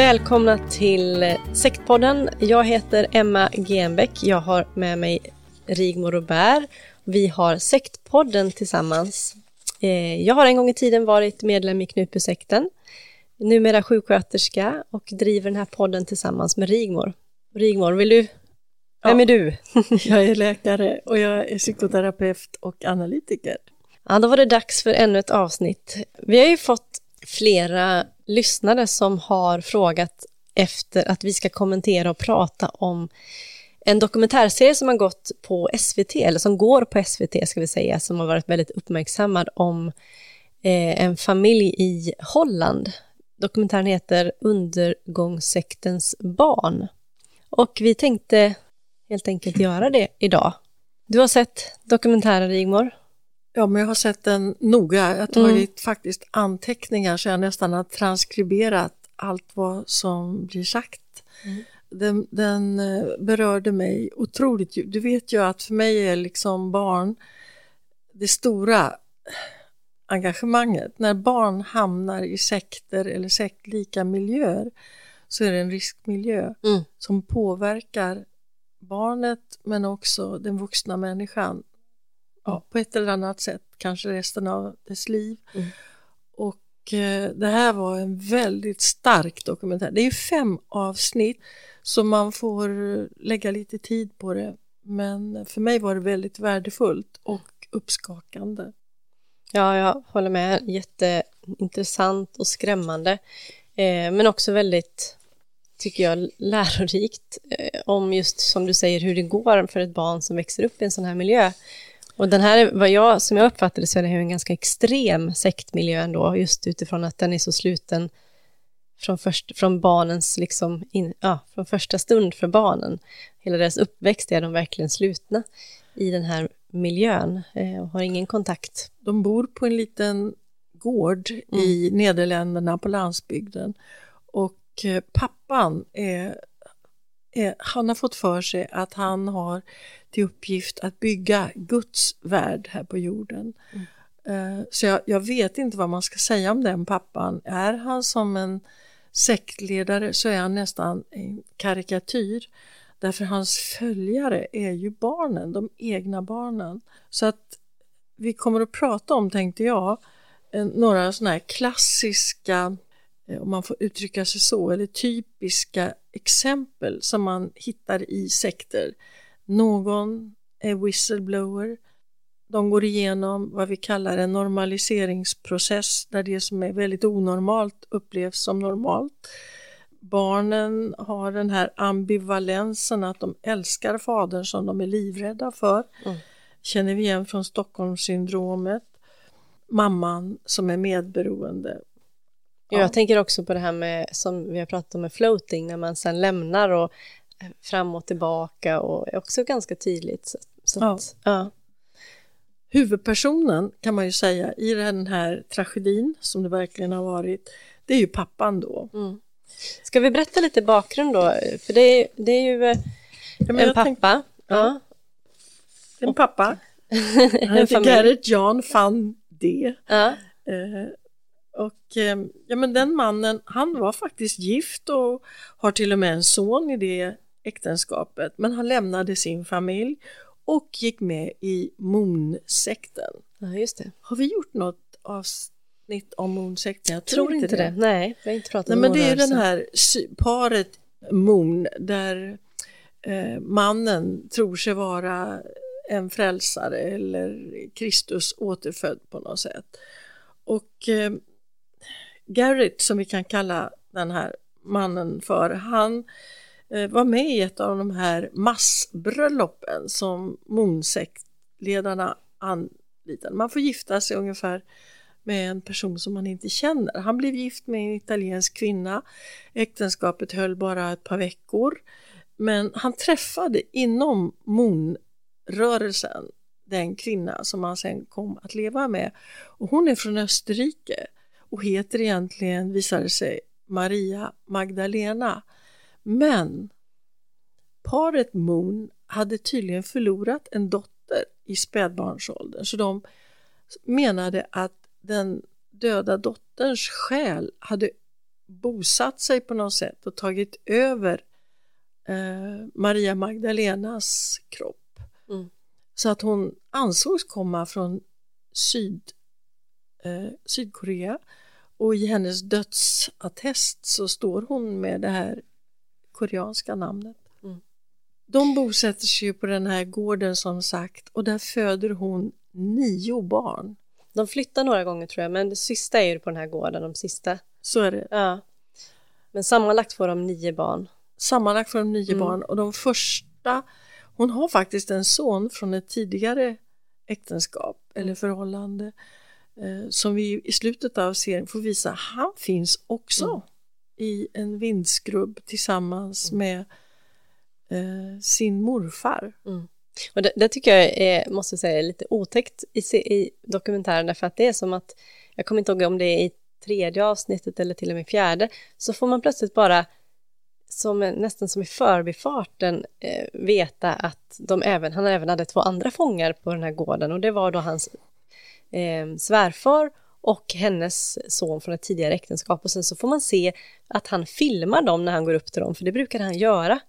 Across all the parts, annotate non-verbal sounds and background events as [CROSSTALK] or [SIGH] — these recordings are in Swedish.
Välkomna till Sektpodden. Jag heter Emma Genbeck. Jag har med mig Rigmor Robert. Vi har Sektpodden tillsammans. Eh, Jag har en gång i tiden varit medlem i Knutbysekten. Numera sjuksköterska och driver den här podden tillsammans med Rigmor. Rigmor, vill du? Vem är du? [LAUGHS] Jag är läkare och jag är psykoterapeut och analytiker. Ja, då var det dags för ännu ett avsnitt. Vi har ju fått flera lyssnare som har frågat efter att vi ska kommentera och prata om en dokumentärserie som har gått på SVT, eller som går på SVT ska vi säga, som har varit väldigt uppmärksammad om eh, en familj i Holland. Dokumentären heter Undergångssektens barn. Och vi tänkte helt enkelt göra det idag. Du har sett dokumentären Rigmor? Ja, men jag har sett den noga. Jag har tagit faktiskt anteckningar så jag nästan har transkriberat allt vad som blir sagt. Den, den eh, berörde mig otroligt djupt. Du vet ju att för mig är liksom barn det stora engagemanget. När barn hamnar i sekter eller sektlika miljöer så är det en riskmiljö Mm. som påverkar barnet men också den vuxna människan ja, på ett eller annat sätt, kanske resten av dess liv. Mm. Och eh, det här var en väldigt stark dokumentär. Det är ju fem avsnitt så man får lägga lite tid på det. Men för mig var det väldigt värdefullt och uppskakande. Ja, jag håller med. Jätteintressant och skrämmande. Eh, men också väldigt, tycker jag, lärorikt eh, om just som du säger hur det går för ett barn som växer upp i en sån här miljö. Och den här, vad jag, som jag uppfattade så är det här en ganska extrem sektmiljö ändå, just utifrån att den är så sluten från, först, från barnens, liksom in, ja, från första stund för barnen. Hela deras uppväxt är de verkligen slutna i den här miljön eh, och har ingen kontakt. De bor på en liten gård i Nederländerna på landsbygden och eh, pappan är, han har fått för sig att han har till uppgift att bygga Guds värld här på jorden. Eh, Så jag, jag vet inte vad man ska säga om den pappan. Är han som en sektledare så är han nästan en karikatyr. Därför hans följare är ju barnen, de egna barnen. Så att vi kommer att prata om, tänkte jag, eh, några sådana här klassiska, eh, om man får uttrycka sig så, eller typiska exempel som man hittar i sekter. Någon är whistleblower, de går igenom vad vi kallar en normaliseringsprocess där det som är väldigt onormalt upplevs som normalt. Barnen har den här ambivalensen att de älskar fadern som de är livrädda för. Känner vi igen från Stockholmssyndromet. Mamman som är medberoende. Ja. Jag tänker också på det här med, som vi har pratat om med floating, när man sen lämnar och eh, fram och tillbaka och också ganska tydligt. Så, så Ja. att, ja. Huvudpersonen kan man ju säga i den här tragedin som det verkligen har varit, det är ju pappan då. Ska vi berätta lite bakgrund då? För det är, det är ju eh, Ja, en pappa. Ja. en pappa, [LAUGHS] han heter. Garrett John van D. Ja. Eh, och eh, ja, men den mannen, han var faktiskt gift och har till och med en son i det äktenskapet, men han lämnade sin familj och gick med i Moon-sekten. ja, just det. Har vi gjort något avsnitt om Moon-sekten? Jag Tror inte det. Nej, vi har inte pratat Nej, om men det är ju den här paret Moon där eh, mannen tror sig vara en frälsare eller Kristus återfödd på något sätt. Och eh, Garrett som vi kan kalla den här mannen för, han eh, var med i ett av de här massbröllopen som Moonsektledarna anlitade. Man får gifta sig ungefär med en person som man inte känner. Han blev gift med en italiensk kvinna. Äktenskapet höll bara ett par veckor. Men han träffade inom Moonrörelsen den kvinna som han sen kom att leva med. Och hon är från Österrike och heter egentligen, visade sig, Maria Magdalena. Men paret Moon hade tydligen förlorat en dotter i spädbarnsåldern så de menade att den döda dotterns själ hade bosatt sig på något sätt och tagit över eh, Maria Magdalenas kropp. Mm. Så att hon ansågs komma från Syd, eh, Sydkorea och i hennes dödsattest så står hon med det här koreanska namnet. Mm. De bosätter sig ju på den här gården som sagt och där föder hon nio barn. De flyttar några gånger tror jag, men det sista är ju på den här gården, de sista. Så är det. Ja. Men sammanlagt får de nio barn. Sammanlagt får de nio Mm. barn och de första, hon har faktiskt en son från ett tidigare äktenskap Mm. eller förhållande eh, som vi i slutet av serien får visa, han finns också Mm. i en vindskrubb tillsammans med eh, sin morfar. Och det, det tycker jag är, måste säga, är lite otäckt i, i dokumentären, därför att det är som att, jag kommer inte ihåg om det är i tredje avsnittet eller till och med fjärde, så får man plötsligt bara, som, nästan som i förbifarten, eh, veta att de även, han även hade två andra fångar på den här gården, och det var då hans eh, svärfar och hennes son från ett tidigare äktenskap, och sen så får man se att han filmar dem när han går upp till dem, för det brukar han göra.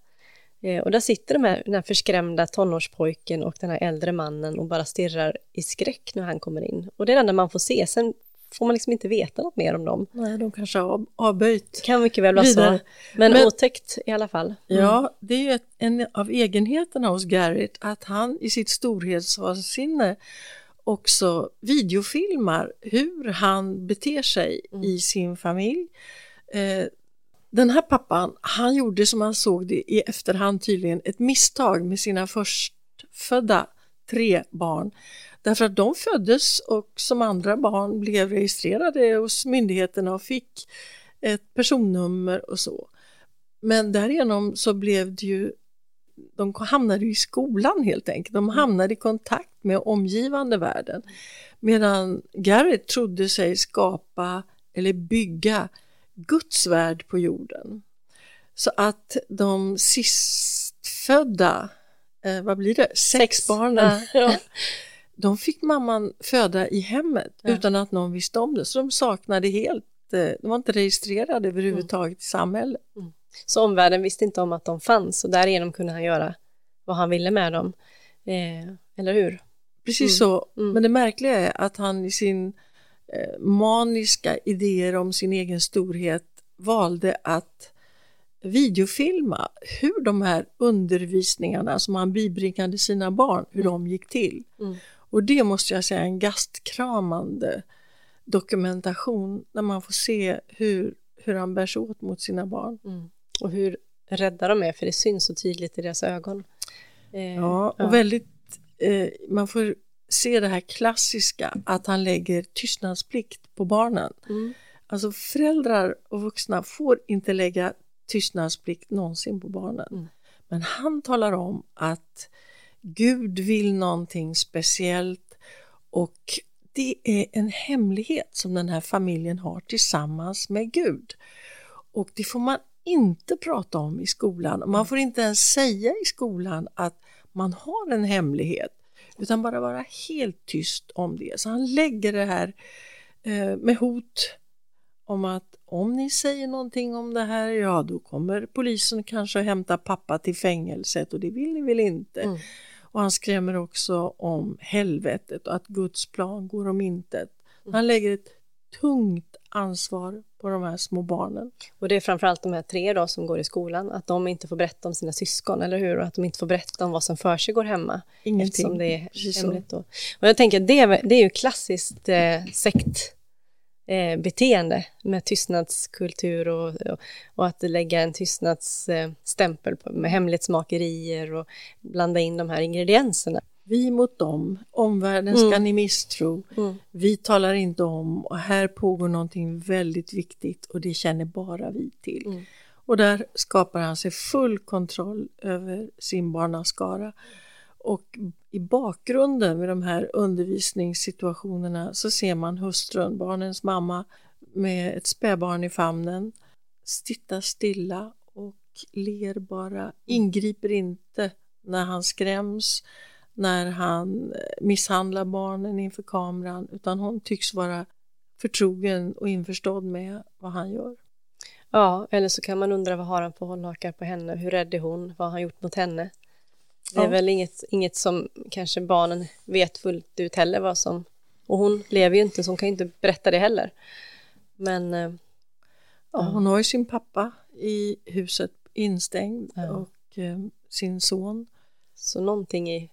Eh, Och där sitter de här, den här förskrämda tonårspojken och den här äldre mannen och bara stirrar i skräck när han kommer in. Och det är det enda man får se, sen får man liksom inte veta något mer om dem. Nej, de kanske har av- avböjt. Kan mycket väl vara så, men, Men- otäckt i alla fall. Ja, det är ju ett, en av egenheterna hos Garrett att han i sitt storhetsvansinne också videofilmar hur han beter sig i sin familj. Eh, den här pappan, han gjorde som han såg det i efterhand tydligen ett misstag med sina förstfödda tre barn. Därför att de föddes och som andra barn blev registrerade hos myndigheterna och fick ett personnummer och så. Men därigenom så blev det ju, de hamnade ju i skolan helt enkelt. De hamnade i kontakt med omgivande världen. Medan Garrett trodde sig skapa eller bygga Guds värld på jorden. Så att de sistfödda, eh, vad blir det, sex, Sex. barnen, Ja. ja, [LAUGHS] de fick mamman föda i hemmet utan att någon visste om det. Så de saknade helt, eh, de var inte registrerade överhuvudtaget i samhället. Så omvärlden visste inte om att de fanns och därigenom kunde han göra vad han ville med dem. Eh, eller hur? Precis så, men det märkliga är att han i sin eh, maniska idéer om sin egen storhet valde att videofilma hur de här undervisningarna som han bibringade sina barn, hur de gick till. Och det måste jag säga är en gastkramande dokumentation när man får se hur, hur han bär sig åt mot sina barn. Och hur rädda de är, för det syns så tydligt i deras ögon. Eh, Ja, och väldigt, eh, man får se det här klassiska att han lägger tystnadsplikt på barnen. Alltså föräldrar och vuxna får inte lägga tystnadsplikt någonsin på barnen. Mm. Men han talar om att Gud vill någonting speciellt och det är en hemlighet som den här familjen har tillsammans med Gud. Och det får man inte prata om i skolan. Man får inte ens säga i skolan att man har en hemlighet utan bara vara helt tyst om det. Så han lägger det här eh, med hot om att om ni säger någonting om det här, ja då kommer polisen kanske hämta pappa till fängelset och det vill ni väl inte. Mm. Och han skrämmer också om helvetet och att Guds plan går om intet. Han lägger ett tungt ansvar på de här små barnen. Och det är framförallt de här tre då som går i skolan, att de inte får berätta om sina syskon, eller hur? Och att de inte får berätta om vad som för sig går hemma. Ingenting. Eftersom det är Precis hemligt då. Och jag tänker att det, är- det är ju klassiskt eh, sekt eh, beteende med tystnadskultur och, och, och att lägga en tystnadsstämpel eh, med hemlighetsmakerier och blanda in de här ingredienserna. Vi mot dem, omvärlden ska Mm. ni misstro. Mm. Vi talar inte om och här pågår någonting väldigt viktigt och det känner bara vi till. Mm. Och där skapar han sig full kontroll över sin barnaskara. Och i bakgrunden med de här undervisningssituationerna så ser man hustrun, barnens mamma, med ett spädbarn i famnen, sitta stilla och ler bara, ingriper inte när han skräms, när han eh, misshandlar barnen inför kameran, utan hon tycks vara förtrogen och införstådd med vad han gör. Ja, eller så kan man undra vad har han för hållhakar på henne? Hur rädd är hon? Vad har han gjort mot henne? Det är Ja. väl inget, inget som kanske barnen vet fullt ut heller vad som... Och hon lever ju inte så hon kan ju inte berätta det heller. Men eh, Ja, hon har ju sin pappa i huset instängd Ja. och eh, sin son. så någonting i...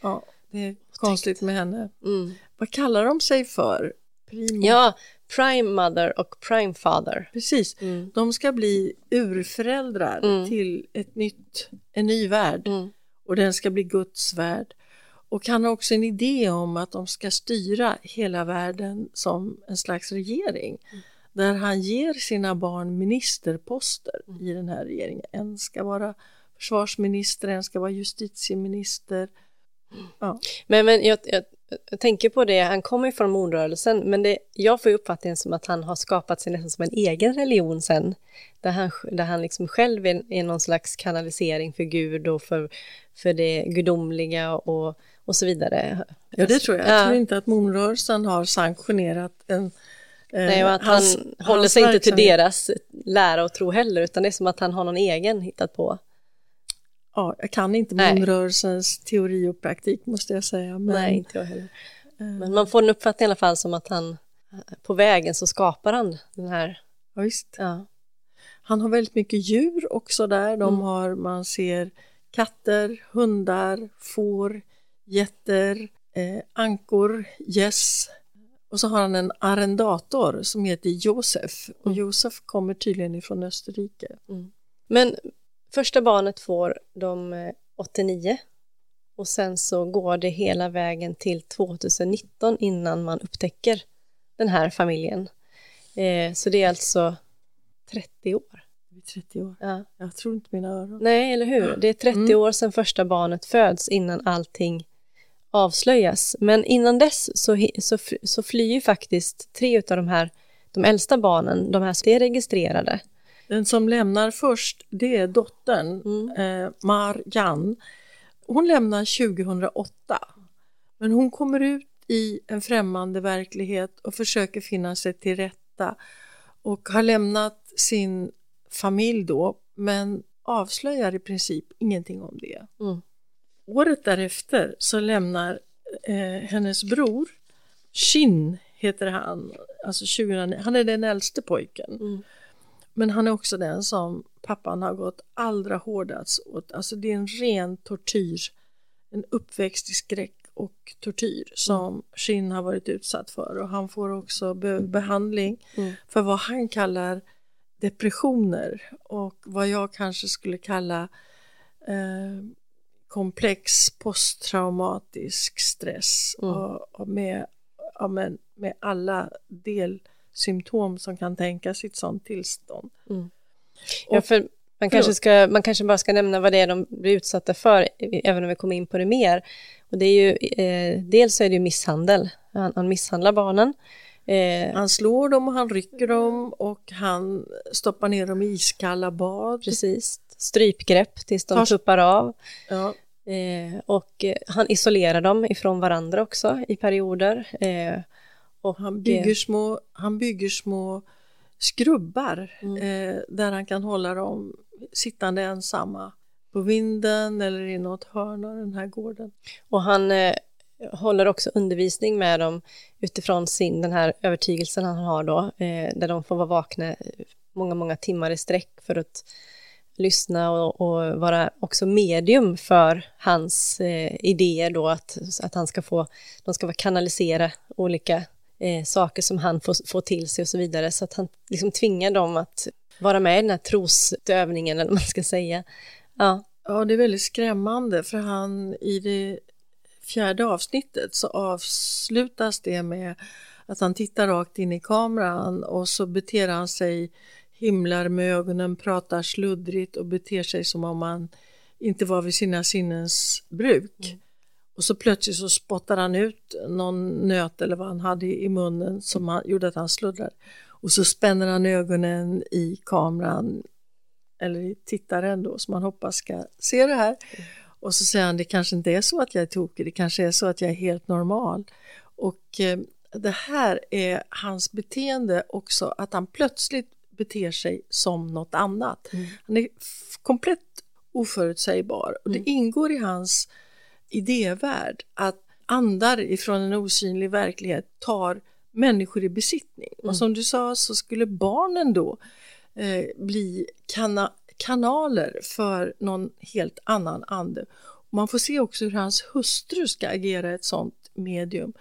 Ja, det är konstigt med henne. Mm. Vad kallar de sig för? Primo. Ja, prime mother och prime father. Precis. Mm. De ska bli urföräldrar Mm. till ett nytt, en ny värld Mm. och den ska bli Guds värld. Och han har också en idé om att de ska styra hela världen som en slags regering. Mm. Där han ger sina barn ministerposter Mm. i den här regeringen. En ska vara försvarsminister, en ska vara justitieminister. Ja, Men, men jag, jag, jag tänker på det, han kommer ju från morrörelsen, men det, jag får uppfattningen som att han har skapat sig nästan som en egen religion sen, där han, där han liksom själv är, är någon slags kanalisering för Gud och för, för det gudomliga och, och så vidare. ja det tror jag. Jag Ja. tror inte att morrörelsen har sanktionerat en eh, Nej, och att hans- han håller sig inte till deras lära och tro heller, utan det är som att han har någon egen hittat på. Ja, jag kan inte Nej. morrörelsens teori och praktik måste jag säga. Men, Nej, inte jag heller. eh, Men man får en uppfattning i alla fall som att han, på vägen så skapar han den här, ja, visst. ja, Han har väldigt mycket djur också där. De Mm. har, man ser katter, hundar, får, getter, eh, ankor, gäss. Och så har han en arrendator som heter Josef. Och Mm. Josef kommer tydligen ifrån Österrike. Men första barnet får de eh, 89 och sen så går det hela vägen till 2019 innan man upptäcker den här familjen. Eh, så det är alltså 30 år. Vid 30 år. Ja. Jag tror inte mina öron. Nej, eller hur? Det är 30 Mm. år sedan första barnet föds innan allting avslöjas. Men innan dess så, så, så flyr ju faktiskt tre av de här, de äldsta barnen, de här som är registrerade. Den som lämnar först det är dottern Mm. eh, Marjan. Hon lämnar 2008 men hon kommer ut i en främmande verklighet och försöker finna sig till rätta och har lämnat sin familj då men avslöjar i princip ingenting om det. Mm. Året därefter så lämnar eh, hennes bror Shin heter han, alltså 2009, han är den äldste pojken. Mm. Men han är också den som pappan har gått allra hårdast åt. Alltså det är en ren tortyr, en uppväxt i skräck och tortyr som Shin har varit utsatt för. Och han får också be- behandling Mm. för vad han kallar depressioner och vad jag kanske skulle kalla eh, komplex posttraumatisk stress Mm. och, och med, ja, men, med alla symptom som kan tänkas i ett sådant tillstånd. Ja, för man kanske, ska, man kanske bara ska nämna vad det är de blir utsatta för, även om vi kommer in på det mer. Och det är ju, eh, dels är det ju misshandel. Han, han misshandlar barnen. Eh, Han slår dem och han rycker dem och han stoppar ner dem i iskalla bad. precis. Strypgrepp tills de Tar- tuppar av. Ja, Eh, och eh, han isolerar dem ifrån varandra också i perioder. Och, han, bygger eh, små, han bygger små skrubbar Mm. eh, där han kan hålla dem sittande ensamma på vinden eller i något hörn av den här gården. Och han eh, håller också undervisning med dem utifrån sin, den här övertygelsen han har då, eh, där de får vara vakna många, många timmar i sträck för att lyssna och, och vara också medium för hans eh, idéer då, att, att han ska få, de ska kanalisera olika eh, saker som han får, får till sig och så vidare, så att han liksom tvingar dem att vara med i den här trosövningen, eller vad man ska säga. Ja, Ja, det är väldigt skrämmande för han i det fjärde avsnittet så avslutas det med att han tittar rakt in i kameran och så beter han sig, himlar med ögonen, pratar sluddrigt och beter sig som om han inte var vid sina sinnens bruk. Och så plötsligt så spottar han ut någon nöt eller vad han hade i munnen som han, gjorde att han sluddrade. Och så spänner han ögonen i kameran eller i tittaren då som man hoppas ska se det här. Och så säger han det kanske inte är så att jag är tokig, det kanske är så att jag är helt normal. Och eh, det här är hans beteende också, att han plötsligt beter sig som något annat. Han är komplett oförutsägbar och det ingår i hans idévärld att andar ifrån en osynlig verklighet tar människor i besittning. Och som du sa så skulle barnen då eh, bli kana kanaler för någon helt annan ande. Och man får se också hur hans hustru ska agera ett sånt medium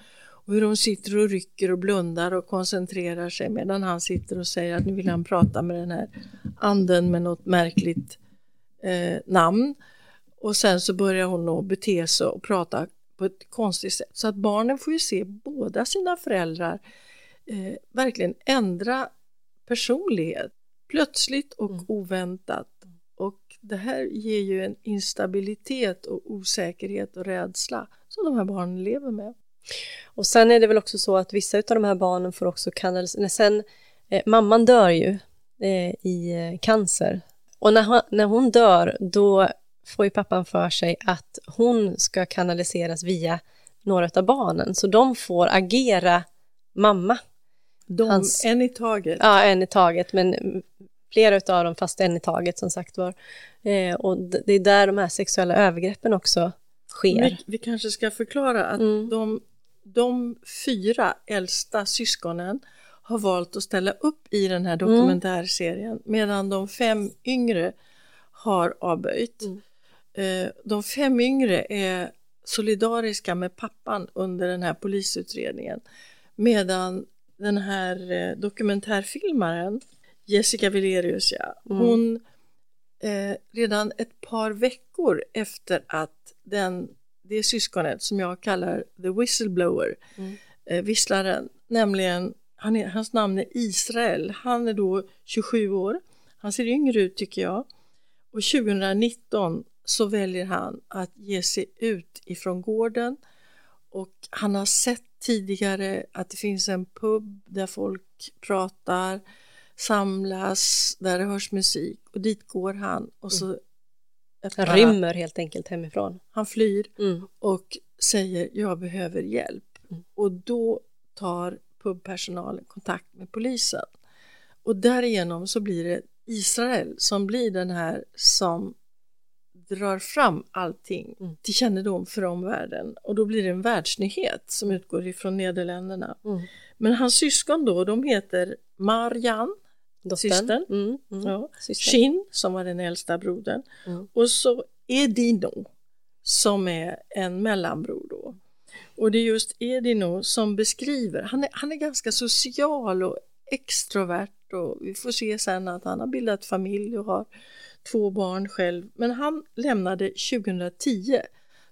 och hur de sitter och rycker och blundar och koncentrerar sig medan han sitter och säger att nu vill han prata med den här anden med något märkligt eh, namn och sen så börjar hon att bete sig och prata på ett konstigt sätt så att barnen får ju se båda sina föräldrar eh, verkligen ändra personlighet plötsligt och oväntat och det här ger ju en instabilitet och osäkerhet och rädsla som de här barnen lever med. Och sen är det väl också så att vissa av de här barnen får också kanalisera, sen, eh, mamman dör ju eh, i eh, cancer. Och när hon, när hon dör, då får ju pappan för sig att hon ska kanaliseras via några av barnen, så de får agera mamma. De, Hans- En i taget. Ja, en i taget, men flera av dem fast en i taget som sagt var. Eh, och det är där de här sexuella övergreppen också sker. Vi, vi kanske ska förklara att Mm. de, de fyra äldsta syskonen har valt att ställa upp i den här Mm. dokumentärserien medan de fem yngre har avböjt. Mm. Eh, De fem yngre är solidariska med pappan under den här polisutredningen medan den här eh, dokumentärfilmaren Jessica Vilerius, ja, hon eh, redan ett par veckor efter att den, det syskonet som jag kallar the whistleblower, eh, visslaren, nämligen han är, hans namn är Israel, han är då 27 år, han ser yngre ut tycker jag. Och 2019 så väljer han att ge sig ut ifrån gården. Och han har sett tidigare att det finns en pub där folk pratar, samlas, där det hörs musik. Och dit går han och så öppnar Han. Rymmer helt enkelt hemifrån. han flyr Mm. och säger jag behöver hjälp. Och då tar pubpersonalen kontakt med polisen. Och därigenom så blir det Israel som blir den här som drar fram allting till kännedom för omvärlden och då blir det en världsnyhet som utgår ifrån Nederländerna. Men hans syskon då, de heter Dottern. systern, Mm, mm. ja, Systern. Shin som var den äldsta brodern och så Edino som är en mellanbror då. Och det är just Edino som beskriver, han är, han är ganska social och extrovert och vi får se sen att han har bildat familj och har två barn själv. Men han lämnade 2010.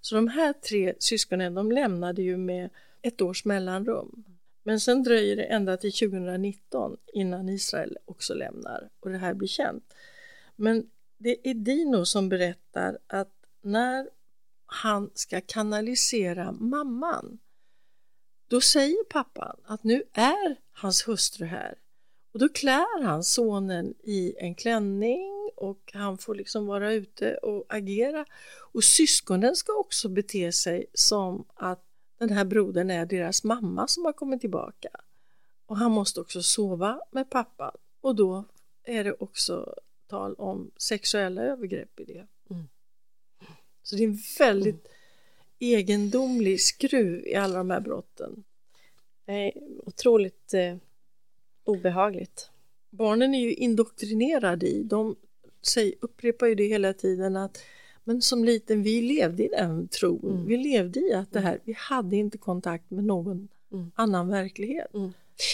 Så de här tre syskonen de lämnade ju med ett års mellanrum. Men sen dröjer det ända till 2019 innan Israel också lämnar och det här blir känt. Men det är Dino som berättar att när han ska kanalisera mamman då säger pappan att nu är hans hustru här och då klär han sonen i en klänning och han får liksom vara ute och agera. Och syskonen ska också bete sig som att den här brodern är deras mamma som har kommit tillbaka. Och han måste också sova med pappan och då är det också tal om sexuella övergrepp i det. Mm. Så det är en väldigt mm. egendomlig skruv i alla de här brotten. Nej, otroligt eh, obehagligt. Barnen är ju indoktrinerade i, de säger, upprepar ju det hela tiden att men som liten, vi levde i den tron. Mm. Vi levde i att det här, vi hade inte kontakt med någon mm. annan verklighet. Mm.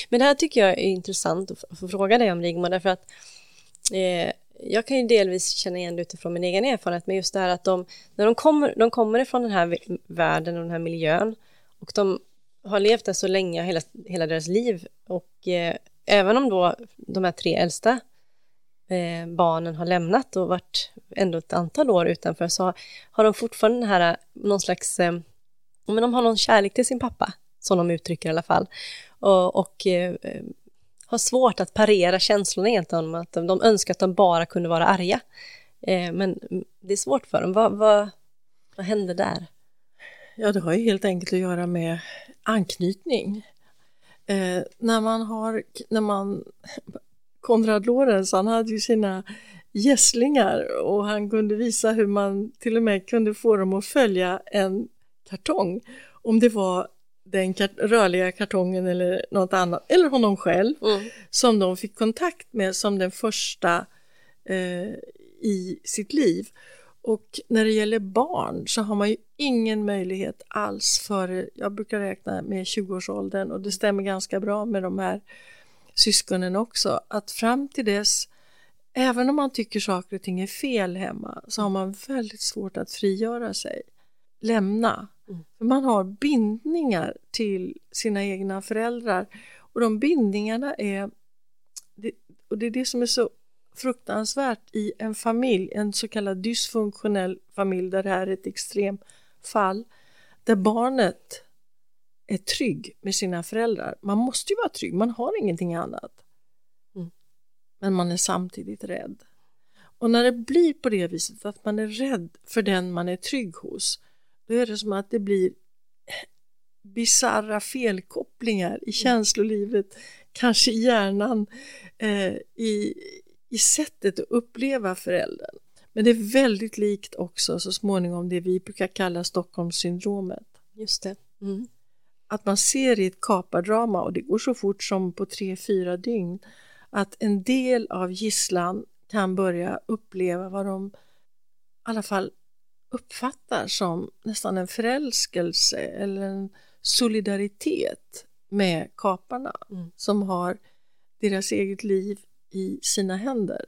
Men det här tycker jag är intressant att få fråga dig om Rigmor, därför att eh, jag kan ju delvis känna igen det utifrån min egen erfarenhet, men just det här att de, när de kommer, de kommer ifrån den här världen och den här miljön och de har levt där så länge, hela, hela deras liv och eh, även om då de här tre äldsta eh, barnen har lämnat och varit ändå ett antal år utanför så har de fortfarande den här, eh, någon slags, eh, men de har någon kärlek till sin pappa, som de uttrycker i alla fall. Och, och eh, eh, har svårt att parera känslorna egentligen om att de, de önskar att de bara kunde vara arga. Eh, men det är svårt för dem. Vad, vad, vad händer där? Ja, det har ju helt enkelt att göra med anknytning. Eh, när man har, när man, Konrad Lorenz, han hade ju sina gässlingar och han kunde visa hur man till och med kunde få dem att följa en kartong. Om det var den kart rörliga kartongen eller något annat, eller honom själv, mm. som de fick kontakt med som den första eh, i sitt liv. Och när det gäller barn så har man ju ingen möjlighet alls före, jag brukar räkna med 20-årsåldern och det stämmer ganska bra med de här syskonen också, att fram till dess, även om man tycker saker och ting är fel hemma, så har man väldigt svårt att frigöra sig, lämna. Mm. För man har bindningar till sina egna föräldrar och de bindningarna är, och det är det som är så fruktansvärt i en familj, en så kallad dysfunktionell familj där det här är ett extremfall, där barnet är trygg med sina föräldrar. Man måste ju vara trygg, man har ingenting annat. Mm. Men man är samtidigt rädd. Och när det blir på det viset att man är rädd för den man är trygg hos, då är det som att det blir bizarra felkopplingar i mm. känslolivet, kanske i hjärnan, eh, i, i sättet att uppleva föräldern. Men det är väldigt likt också så småningom det vi brukar kalla Stockholmssyndromet. Just det. Mm. Att man ser i ett kapardrama och det går så fort som på tre, fyra dygn att en del av gisslan kan börja uppleva vad de i alla fall uppfattar som nästan en förälskelse eller en solidaritet med kaparna mm. som har deras eget liv i sina händer.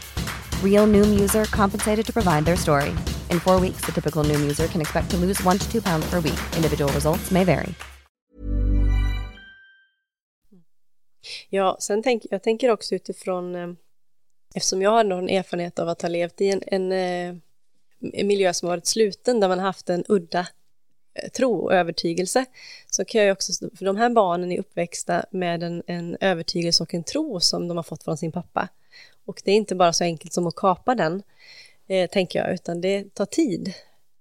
Real Noom user compensated to provide their story. In four weeks, the typical Noom user can expect to lose one to two pounds per week. Individual results may vary. Ja, sen tänk, jag tänker också utifrån, eh, eftersom jag har någon erfarenhet av att ha levt i en, en, eh, en miljö som varit sluten, där man har haft en udda eh, tro och övertygelse, så kan jag också, för de här barnen är uppväxta med en, en övertygelse och en tro som de har fått från sin pappa. Och det är inte bara så enkelt som att kapa den, eh, tänker jag, utan det tar tid.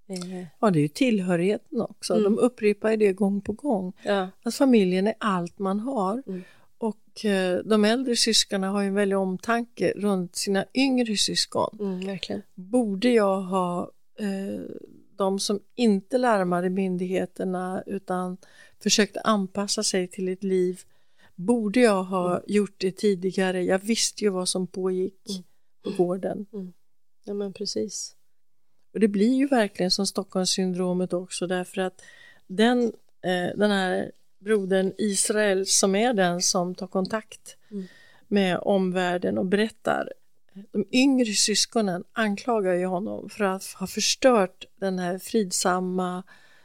Eh. Ja, det är ju tillhörigheten också. Mm. De upprepar det gång på gång. Ja. Att familjen är allt man har. Mm. Och eh, de äldre syskonen har ju en väldig omtanke runt sina yngre syskon. Mm. Borde jag ha eh, de som inte larmade myndigheterna utan försökte anpassa sig till ett liv Borde jag ha mm. gjort det tidigare? Jag visste ju vad som pågick mm. på gården. Mm. Ja men precis. Och det blir ju verkligen som Stockholmssyndromet också därför att den, eh, den här brodern Israel som är den som tar kontakt mm. med omvärlden och berättar. De yngre syskonen anklagar ju honom för att ha förstört den här fridsamma,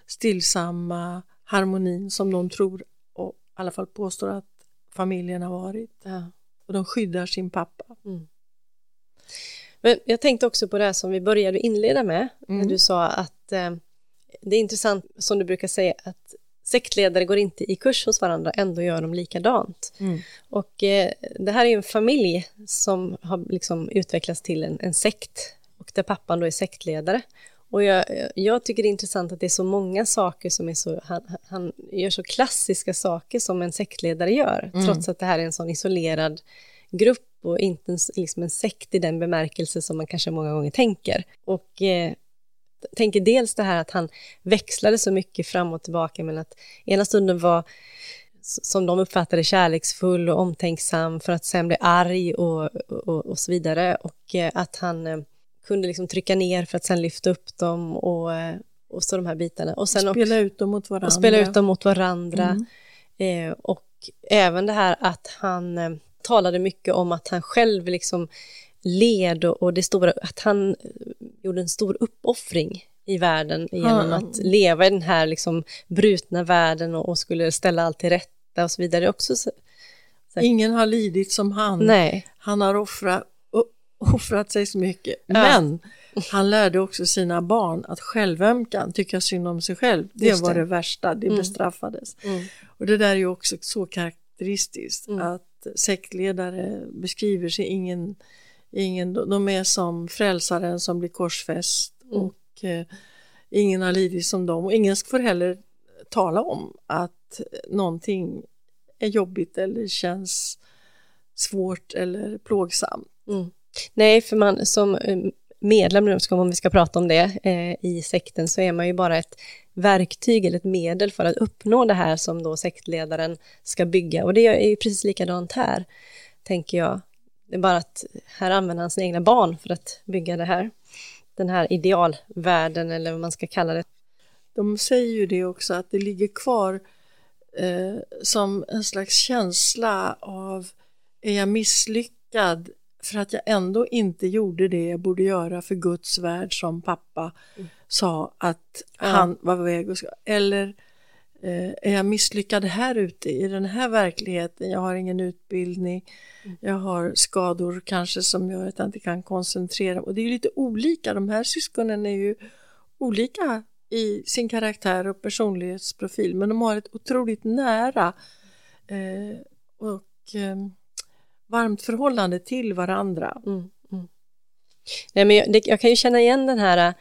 stillsamma harmonin som de tror och i alla fall påstår att familjen har varit. Ja. Och de skyddar sin pappa. Mm. Men jag tänkte också på det som vi började inleda med, mm. när du sa att eh, det är intressant, som du brukar säga, att sektledare går inte i kurs hos varandra, ändå gör de likadant. Mm. Och eh, det här är en familj som har liksom utvecklats till en, en sekt och där pappan då är sektledare. Och jag, jag, tycker det är intressant att det är så många saker som är så, han, han gör så klassiska saker som en sektledare gör, mm. trots att det här är en sån isolerad grupp och inte en, liksom en sekt i den bemärkelse som man kanske många gånger tänker. Och eh, tänker dels det här att han växlade så mycket fram och tillbaka, men att ena stunden var som de uppfattade kärleksfull och omtänksam för att sen bli arg och, och, och så vidare. Och eh, att han eh, kunde liksom trycka ner för att sen lyfta upp dem och, och så de här bitarna. Och sen spela också, ut dem mot varandra. Och spela ut dem mot varandra. Mm. Eh, och även det här att han eh, talade mycket om att han själv liksom led och, och det stora, att han eh, gjorde en stor uppoffring i världen genom mm. att leva i den här liksom brutna världen och, och skulle ställa allt till rätta och så vidare. Också så, så. Ingen har lidit som han. Nej. Han har offrat offrat sig så mycket. Ja. Men han lärde också sina barn att självömkan, tycka synd om sig själv, det, det. var det värsta, det mm. bestraffades. Mm. Och det där är ju också så karaktäristiskt mm. att sektledare beskriver sig ingen, ingen, de är som frälsaren som blir korsfäst mm. och eh, ingen har lidit som dem och ingen får heller tala om att någonting är jobbigt eller känns svårt eller plågsamt. Mm. Nej, för man som eh, medlem, om vi ska prata om det, eh, i sekten så är man ju bara ett verktyg eller ett medel för att uppnå det här som då sektledaren ska bygga. Och det är ju precis likadant här, tänker jag. Det är bara att här använder han sina egna barn för att bygga det här. Den här idealvärlden eller vad man ska kalla det. De säger ju det också att det ligger kvar eh, som en slags känsla av är jag misslyckad för att jag ändå inte gjorde det jag borde göra för Guds värld som pappa mm. sa att ja. han var på väg att eller eh, är jag misslyckad här ute i den här verkligheten, jag har ingen utbildning, mm. jag har skador kanske som gör att jag inte kan koncentrera och det är ju lite olika, de här syskonen är ju olika i sin karaktär och personlighetsprofil men de har ett otroligt nära eh, och eh, varmt förhållande till varandra. Mm, mm. Nej, men jag, det, jag, kan ju känna igen den här äh,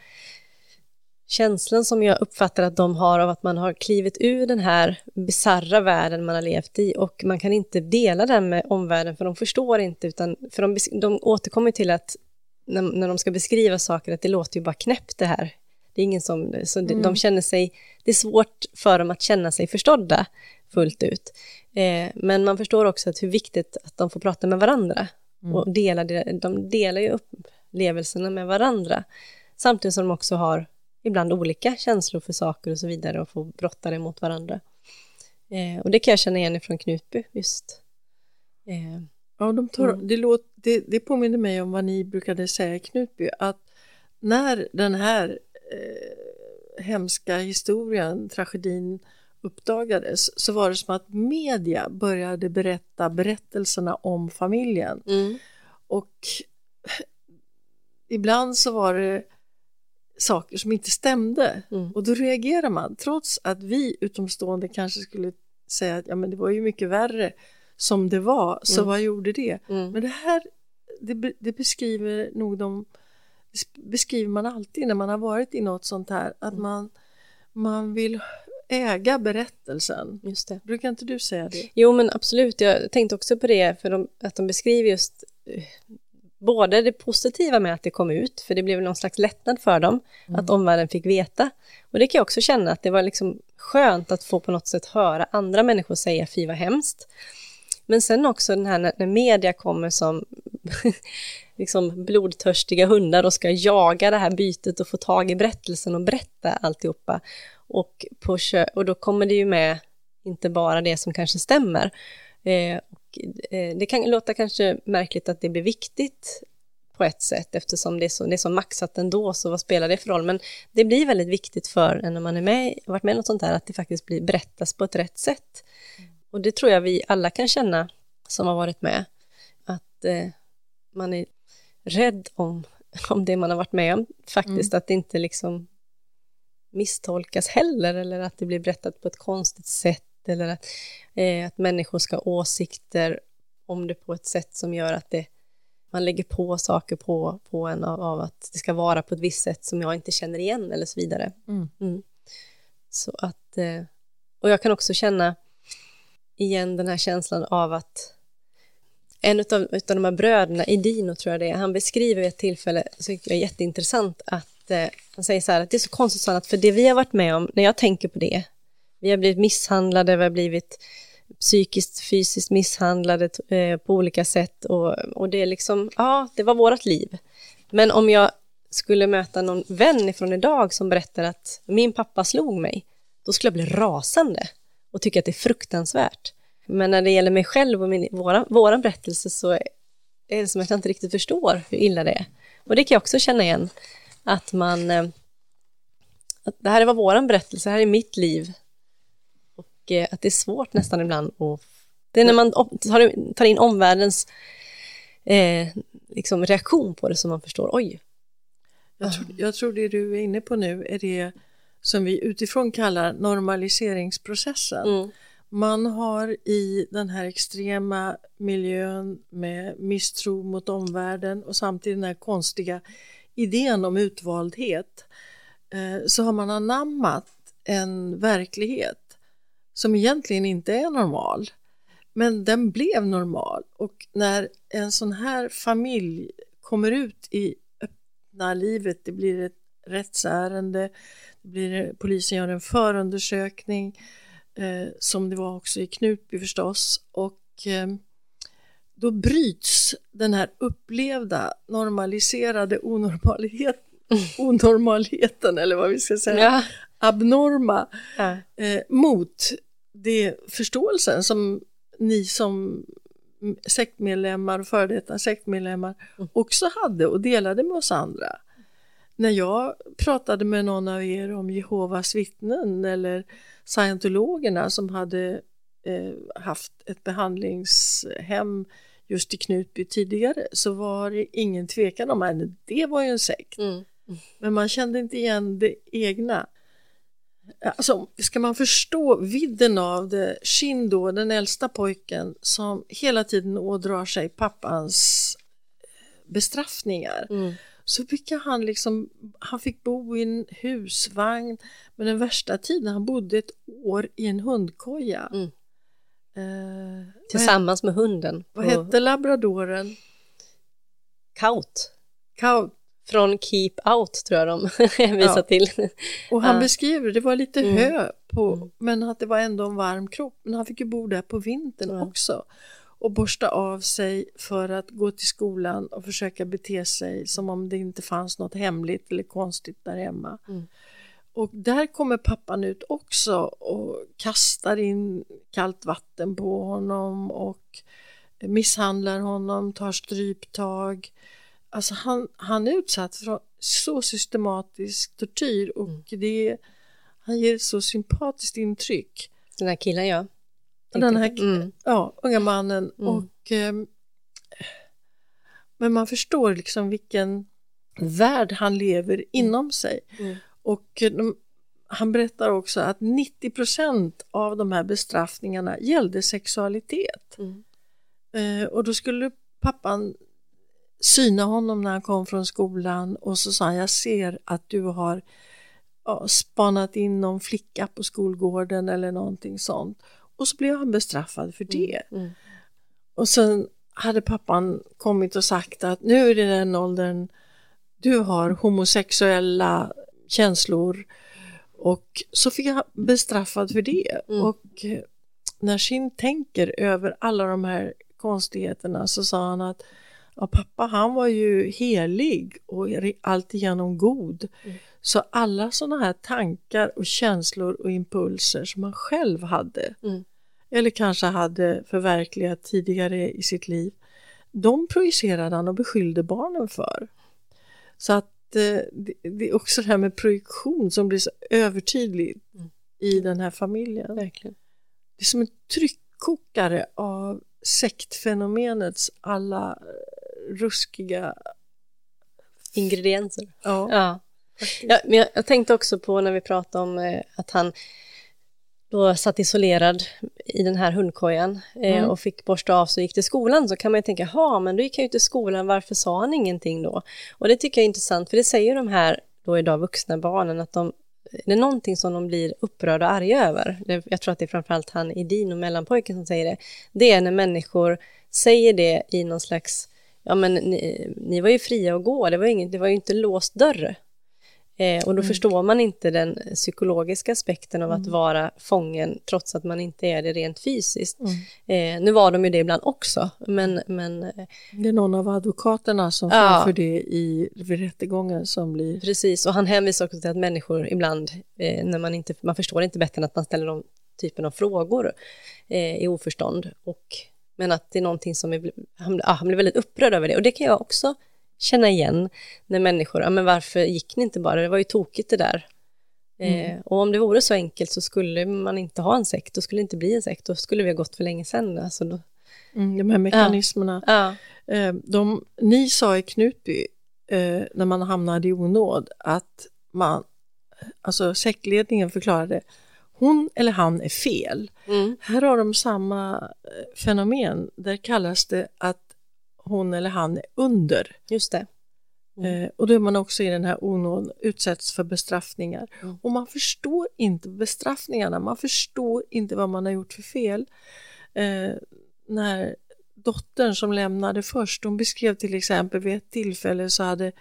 känslan som jag uppfattar att de har av att man har klivit ur den här bizarra världen man har levt i och man kan inte dela den med omvärlden för de förstår inte utan för de, de återkommer till att när, när de ska beskriva saker att det låter ju bara knäppt det här. Det är ingen som, så mm. de känner sig, det är svårt för dem att känna sig förstådda fullt ut. Eh, men man förstår också att hur viktigt att de får prata med varandra. Mm. Och dela, de delar ju upplevelserna med varandra. Samtidigt som de också har ibland olika känslor för saker och så vidare och får brotta det mot varandra. Eh, och det kan jag känna igen från Knutby just. Eh, ja, de tar, mm. det, låter, det, det påminner mig om vad ni brukade säga i Knutby, att när den här eh, hemska historien, tragedin uppdagades så var det som att media började berätta berättelserna om familjen. Mm. Och ibland så var det saker som inte stämde mm. och då reagerar man trots att vi utomstående kanske skulle säga att ja, men det var ju mycket värre som det var, så mm. vad gjorde det? Mm. Men det här det, det beskriver nog de beskriver man alltid när man har varit i något sånt här att mm. man, man vill äga berättelsen. Just det. Brukar inte du säga det? Jo men absolut, jag tänkte också på det för de, att de beskriver just eh, både det positiva med att det kom ut, för det blev någon slags lättnad för dem, mm. att omvärlden fick veta. Och det kan jag också känna att det var liksom skönt att få på något sätt höra andra människor säga fy vad hemskt. Men sen också den här när, när media kommer som [LAUGHS] liksom blodtörstiga hundar och ska jaga det här bytet och få tag i berättelsen och berätta alltihopa. Och, på, och då kommer det ju med inte bara det som kanske stämmer. Eh, och, eh, det kan låta kanske märkligt att det blir viktigt på ett sätt eftersom det är, så, det är så maxat ändå, så vad spelar det för roll? Men det blir väldigt viktigt för en när man är med, varit med i något sånt här, att det faktiskt blir berättas på ett rätt sätt. Och det tror jag vi alla kan känna som har varit med, att eh, man är rädd om, om det man har varit med om, faktiskt, mm. att det inte liksom misstolkas heller, eller att det blir berättat på ett konstigt sätt, eller att, eh, att människor ska ha åsikter om det på ett sätt som gör att det, man lägger på saker på, på en av, av, att det ska vara på ett visst sätt som jag inte känner igen, eller så vidare. Mm. Mm. Så att, eh, och jag kan också känna igen den här känslan av att en av, de här bröderna, Idino tror jag det är, han beskriver vid ett tillfälle, så det är jätteintressant, att eh, han säger så här att det är så konstigt så att för det vi har varit med om, när jag tänker på det, vi har blivit misshandlade, vi har blivit psykiskt, fysiskt misshandlade eh, på olika sätt och, och det är liksom, ja, det var vårt liv. Men om jag skulle möta någon vän ifrån idag som berättar att min pappa slog mig, då skulle jag bli rasande och tycka att det är fruktansvärt. Men när det gäller mig själv och min, våra, våran berättelse så är det som att jag inte riktigt förstår hur illa det är. Och det kan jag också känna igen, att man... Eh, att det här var våran berättelse, det här är mitt liv. Och eh, att det är svårt nästan ibland att... Det är när man tar in omvärldens eh, liksom reaktion på det som man förstår, oj. Jag tror, jag tror det du är inne på nu är det som vi utifrån kallar normaliseringsprocessen. Mm. Man har i den här extrema miljön med misstro mot omvärlden och samtidigt den här konstiga idén om utvaldhet eh, så har man anammat en verklighet som egentligen inte är normal. Men den blev normal och när en sån här familj kommer ut i öppna livet, det blir ett rättsärende, det blir, eh, polisen gör en förundersökning eh, som det var också i Knutby förstås. Och eh, då bryts den här upplevda normaliserade [LAUGHS] onormalitet, onormaligheten, eller vad vi ska säga, ja. abnorma, ja. Eh, mot det förståelsen som ni som sektmedlemmar och före detta sektmedlemmar mm. också hade och delade med oss andra. När jag pratade med någon av er om Jehovas vittnen eller scientologerna som hade eh, haft ett behandlingshem just i Knutby tidigare så var det ingen tvekan om att det var ju en sekt. Mm. Mm. Men man kände inte igen det egna. Alltså, ska man förstå vidden av det, Shindo, den äldsta pojken som hela tiden ådrar sig pappans bestraffningar. Mm så fick han liksom, han fick bo i en husvagn, men den värsta tiden, han bodde ett år i en hundkoja. Mm. Eh, Tillsammans med hunden. Vad hette labradoren? Kaut. Kaut. Från Keep Out tror jag de [LAUGHS] visar ja. till. Och han beskriver, det var lite mm. hö på, mm. men att det var ändå en varm kropp. Men han fick ju bo där på vintern ja. också och borsta av sig för att gå till skolan och försöka bete sig som om det inte fanns något hemligt eller konstigt där hemma. Mm. Och där kommer pappan ut också och kastar in kallt vatten på honom och misshandlar honom, tar stryptag. Alltså han, han är utsatt för så systematisk tortyr och mm. det, han ger ett så sympatiskt intryck. Den här killen ja. Den här mm. ja, unga mannen. Mm. Och, eh, men man förstår liksom vilken värld han lever mm. inom sig. Mm. Och eh, de, han berättar också att 90% av de här bestraffningarna gällde sexualitet. Mm. Eh, och då skulle pappan syna honom när han kom från skolan och så sa han, jag ser att du har ja, spanat in någon flicka på skolgården eller någonting sånt. Och så blev han bestraffad för det. Mm, mm. Och sen hade pappan kommit och sagt att nu är det den åldern du har homosexuella känslor och så fick han bestraffad för det. Mm. Och eh, när Shin tänker över alla de här konstigheterna så sa han att ja, pappa han var ju helig och alltigenom god. Mm. Så alla sådana här tankar och känslor och impulser som han själv hade Mm. eller kanske hade förverkligat tidigare i sitt liv, de projicerade han och beskyllde barnen för. Så att det, det är också det här med projektion som blir så övertydligt Mm. i den här familjen. Verkligen. Det är som en tryckkokare av sektfenomenets alla eh, ruskiga... Ingredienser. Ja, Ja. ja men jag, jag tänkte också på när vi pratade om eh, att han då satt isolerad i den här hundkojan eh, Mm. och fick borsta av sig och gick till skolan så kan man ju tänka, ja men då gick han ju till skolan, varför sa han ingenting då? Och det tycker jag är intressant, för det säger de här då idag vuxna barnen att de det är någonting som de blir upprörda och arga över. Jag tror att det är framförallt han Edin och mellanpojken som säger det. Det är när människor säger det i någon slags, ja men ni, ni var ju fria att gå, det var, ingen, det var ju inte låst dörr. Eh, och då förstår man inte den psykologiska aspekten av att vara fången trots att man inte är det rent fysiskt. Eh, nu var de ju det ibland också, men, men eh, det är någon av advokaterna som Ja. framför det i vid rättegången som blir... precis. Och han hänvisar också till att människor ibland, eh, när man inte, man förstår inte bättre än att man ställer de typen av frågor eh, i oförstånd. Och, men att det är någonting som är, han, ja, han blir väldigt upprörd över det. Och det kan jag också känna igen när människor, ja men varför gick ni inte bara, det var ju tokigt det där. Eh, och om det vore så enkelt så skulle man inte ha en sekt, då skulle det inte bli en sekt, då skulle vi ha gått för länge sedan. Alltså då, Mm, de här mekanismerna. ja, Eh, de, ni sa i Knutby, eh, när man hamnade i onåd, att man, alltså sektledningen förklarade, hon eller han är fel. mm, Här har de samma eh, fenomen, där kallas det att hon eller han är under. just det. Eh, och då är man också i den här onåden, utsätts för bestraffningar. Mm. Och man förstår inte bestraffningarna, man förstår inte vad man har gjort för fel. Eh, när dottern som lämnade först, hon beskrev till exempel vid ett tillfälle så hade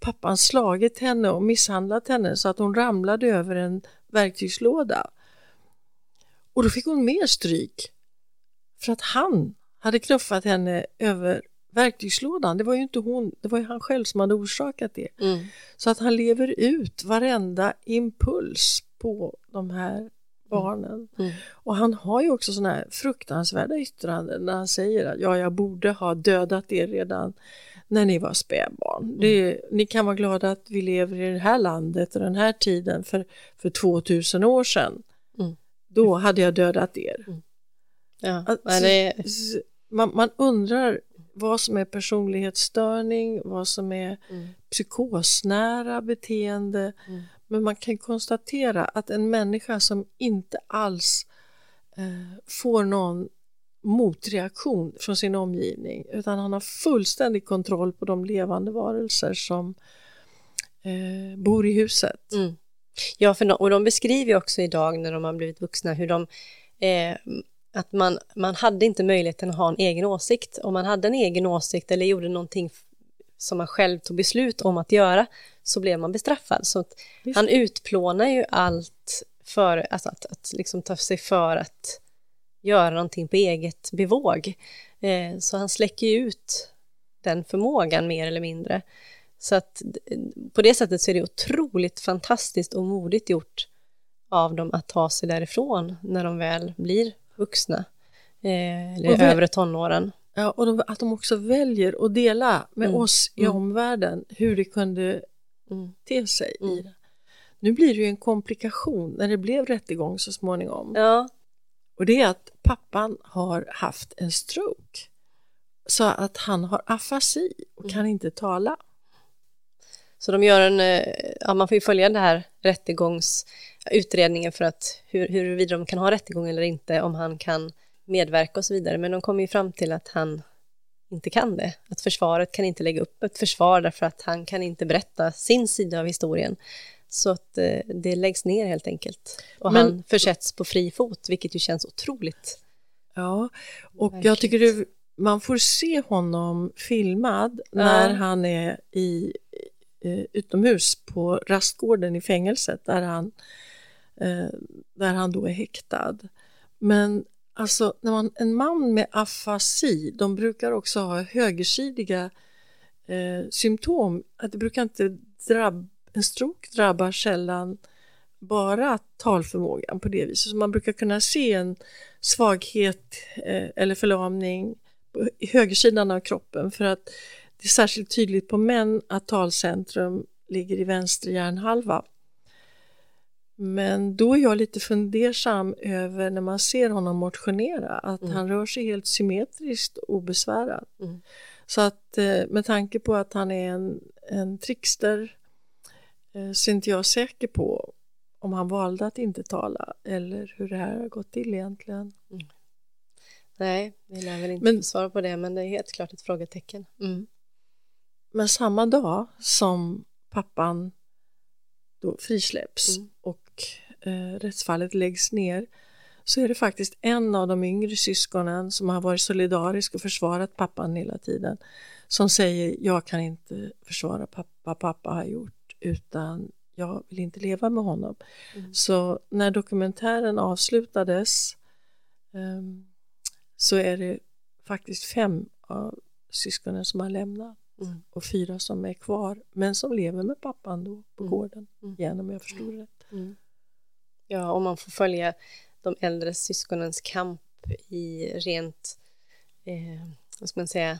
pappan slagit henne och misshandlat henne så att hon ramlade över en verktygslåda. Och då fick hon mer stryk för att han hade knuffat henne över verktygslådan. Det var ju inte hon, det var ju han själv som hade orsakat det. Mm. Så att han lever ut varenda impuls på de här barnen. Mm. Och han har ju också sådana här fruktansvärda yttranden när han säger att ja, jag borde ha dödat er redan när ni var spädbarn. Det, ni kan vara glada att vi lever i det här landet och den här tiden för, för 2000 år sedan. Mm. Då hade jag dödat er. Ja, Att- men det, man, man undrar vad som är personlighetsstörning, vad som är Mm. psykosnära beteende. Men man kan konstatera att en människa som inte alls eh, får någon motreaktion från sin omgivning utan han har fullständig kontroll på de levande varelser som eh, bor i huset. Mm. Ja, för de, och de beskriver också idag när de har blivit vuxna hur de, eh, att man, man hade inte möjligheten att ha en egen åsikt. Om man hade en egen åsikt eller gjorde någonting som man själv tog beslut om att göra så blev man bestraffad. Så han utplånar ju allt för alltså att, att liksom ta sig för att göra någonting på eget bevåg. Eh, så han släcker ju ut den förmågan mer eller mindre. Så att på det sättet så är det otroligt fantastiskt och modigt gjort av dem att ta sig därifrån när de väl blir vuxna. Eh, eller Och vä- övre tonåren. Ja, och de, att de också väljer att dela med Mm. oss i Mm. omvärlden hur det kunde Mm. te sig i Mm. det. Nu blir det ju en komplikation när det blev rättegång så småningom. Ja, Och det är att pappan har haft en stroke. Så att han har afasi och kan inte tala. så de gör en, eh, ja man får ju följa det här rättegångsutredningen för att hur, huruvida de kan ha rättegång eller inte, om han kan medverka och så vidare. Men de kommer ju fram till att han inte kan det. Att försvaret kan inte lägga upp ett försvar därför att han kan inte berätta sin sida av historien. Så att eh, det läggs ner helt enkelt. Och Men- han försätts på fri fot, vilket ju känns otroligt. Ja, och Verkligt. jag tycker det, man får se honom filmad när han är i, utomhus på rastgården i fängelset där han, Eh, där han då är häktad. Men alltså, när man, en man med afasi, de brukar också ha högersidiga eh, symptom. Att det brukar inte drabb, en stroke drabbar sällan bara talförmågan på det viset. Så man brukar kunna se en svaghet eh, eller förlamning på i högersidan av kroppen för att det är särskilt tydligt på män att talcentrum ligger i vänster hjärnhalva. Men då är jag lite fundersam över när man ser honom motionera att han rör sig helt symmetriskt obesvärat. Mm. Så att eh, med tanke på att han är en, en trickster eh, så är inte jag säker på om han valde att inte tala eller hur det här har gått till egentligen. Nej, vi lär väl inte Men- svara på det, men det är helt klart ett frågetecken. Mm. Men samma dag som pappan då frisläpps Mm. och eh, rättsfallet läggs ner så är det faktiskt en av de yngre syskonen som har varit solidarisk och försvarat pappan hela tiden som säger jag kan inte försvara pappa, pappa har gjort utan jag vill inte leva med honom. Så när dokumentären avslutades ehm, så är det faktiskt fem av syskonen som har lämnat Mm. och fyra som är kvar men som lever med pappan då på Mm. gården Mm. igen om jag förstod rätt. Ja, om man får följa de äldre syskonens kamp i rent, eh, vad ska man säga,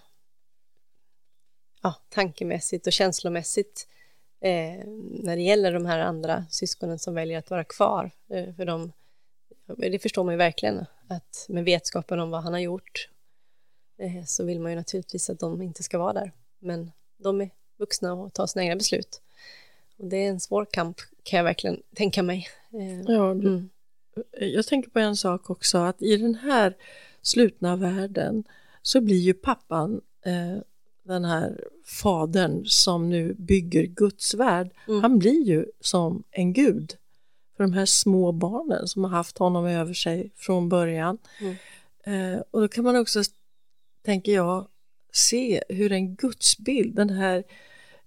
ja, tankemässigt och känslomässigt eh, när det gäller de här andra syskonen som väljer att vara kvar. Eh, för de, det förstår man ju verkligen, att med vetskapen om vad han har gjort eh, så vill man ju naturligtvis att de inte ska vara där. Men de är vuxna och tar sina egna beslut. Och det är en svår kamp, kan jag verkligen tänka mig. Eh, Ja, mm. Jag tänker på en sak också att i den här slutna världen så blir ju pappan eh, den här fadern som nu bygger Guds värld, Mm. han blir ju som en gud för de här små barnen som har haft honom över sig från början. Mm. Eh, och då kan man också, tänker jag, se hur en gudsbild, den här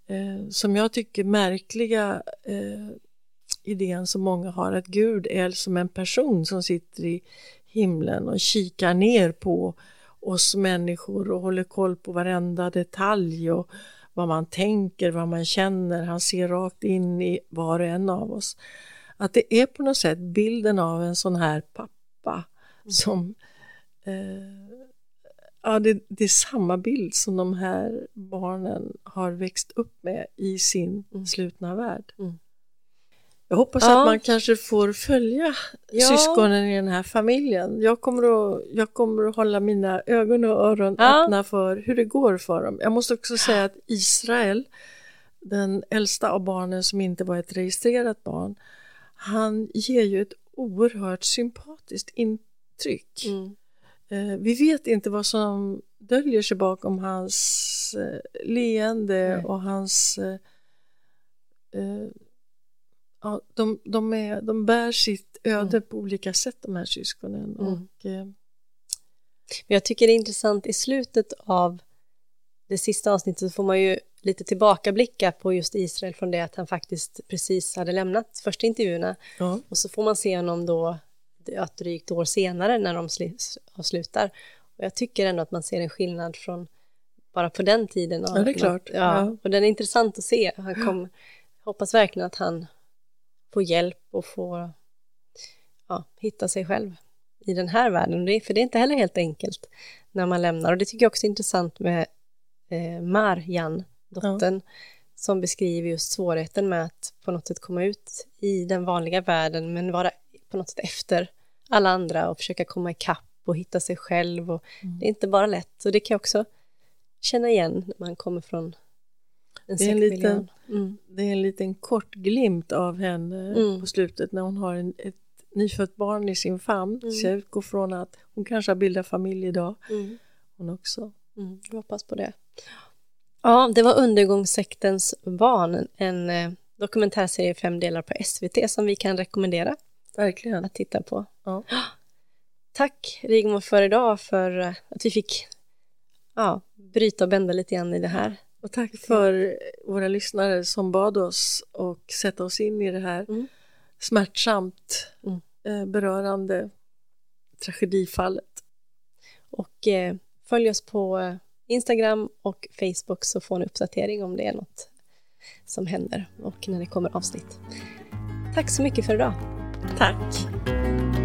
eh, som jag tycker märkliga eh, idén som många har att Gud är som en person som sitter i himlen och kikar ner på oss människor och håller koll på varenda detalj och vad man tänker, vad man känner. Han ser rakt in i var och en av oss. Att det är på något sätt bilden av en sån här pappa som eh, Ja, det, det är samma bild som de här barnen har växt upp med i sin slutna värld. Mm. Jag hoppas Ja. att man kanske får följa Ja. syskonen i den här familjen. Jag kommer, att, jag kommer att hålla mina ögon och öron Ja. öppna för hur det går för dem. Jag måste också säga att Israel, den äldsta av barnen som inte var ett registrerat barn, han ger ju ett oerhört sympatiskt intryck. Mm. Eh, Vi vet inte vad som döljer sig bakom hans eh, leende Nej. och hans... eh, eh, Ja, de, de, är, de bär sitt öde på olika sätt, de här syskonen. Mm. Och, eh, Men jag tycker det är intressant i slutet av det sista avsnittet så får man ju lite tillbakablicka på just Israel från det att han faktiskt precis hade lämnat första intervjuerna ja. och så får man se honom då ett drygt år senare när de avslutar. Och jag tycker ändå att man ser en skillnad från bara på den tiden. Ja, det är klart. Ja, Ja. och den är intressant att se. Han kom, hoppas verkligen att han får hjälp och får ja, hitta sig själv i den här världen. Det, för det är inte heller helt enkelt när man lämnar. Och det tycker jag också är intressant med eh, Marjan, dottern, som beskriver just svårigheten med att på något sätt komma ut i den vanliga världen men vara på något sätt efter alla andra och försöka komma ikapp och hitta sig själv. Och Det är inte bara lätt. Och det kan jag också känna igen när man kommer från en Det är en liten- Mm. Det är en liten kort glimt av henne Mm. på slutet när hon har en, ett nyfött barn i sin famn. Mm. Så jag utgår från att hon kanske har bildat familj idag, Mm. hon också. Mm, jag hoppas på det. Ja, det var Undergångssektens barn, en eh, dokumentärserie i fem delar på SVT som vi kan rekommendera. Verkligen. Att titta på. Ja. [GASPS] Tack Rigmor för idag, för eh, att vi fick ja, bryta och bända lite grann i det här. Och tack för våra lyssnare som bad oss och sätta oss in i det här Mm. smärtsamt Mm. eh, berörande tragedifallet. Och eh, följ oss på eh, Instagram och Facebook så får ni uppdatering om det är något som händer och när det kommer avsnitt. Tack så mycket för idag. Tack!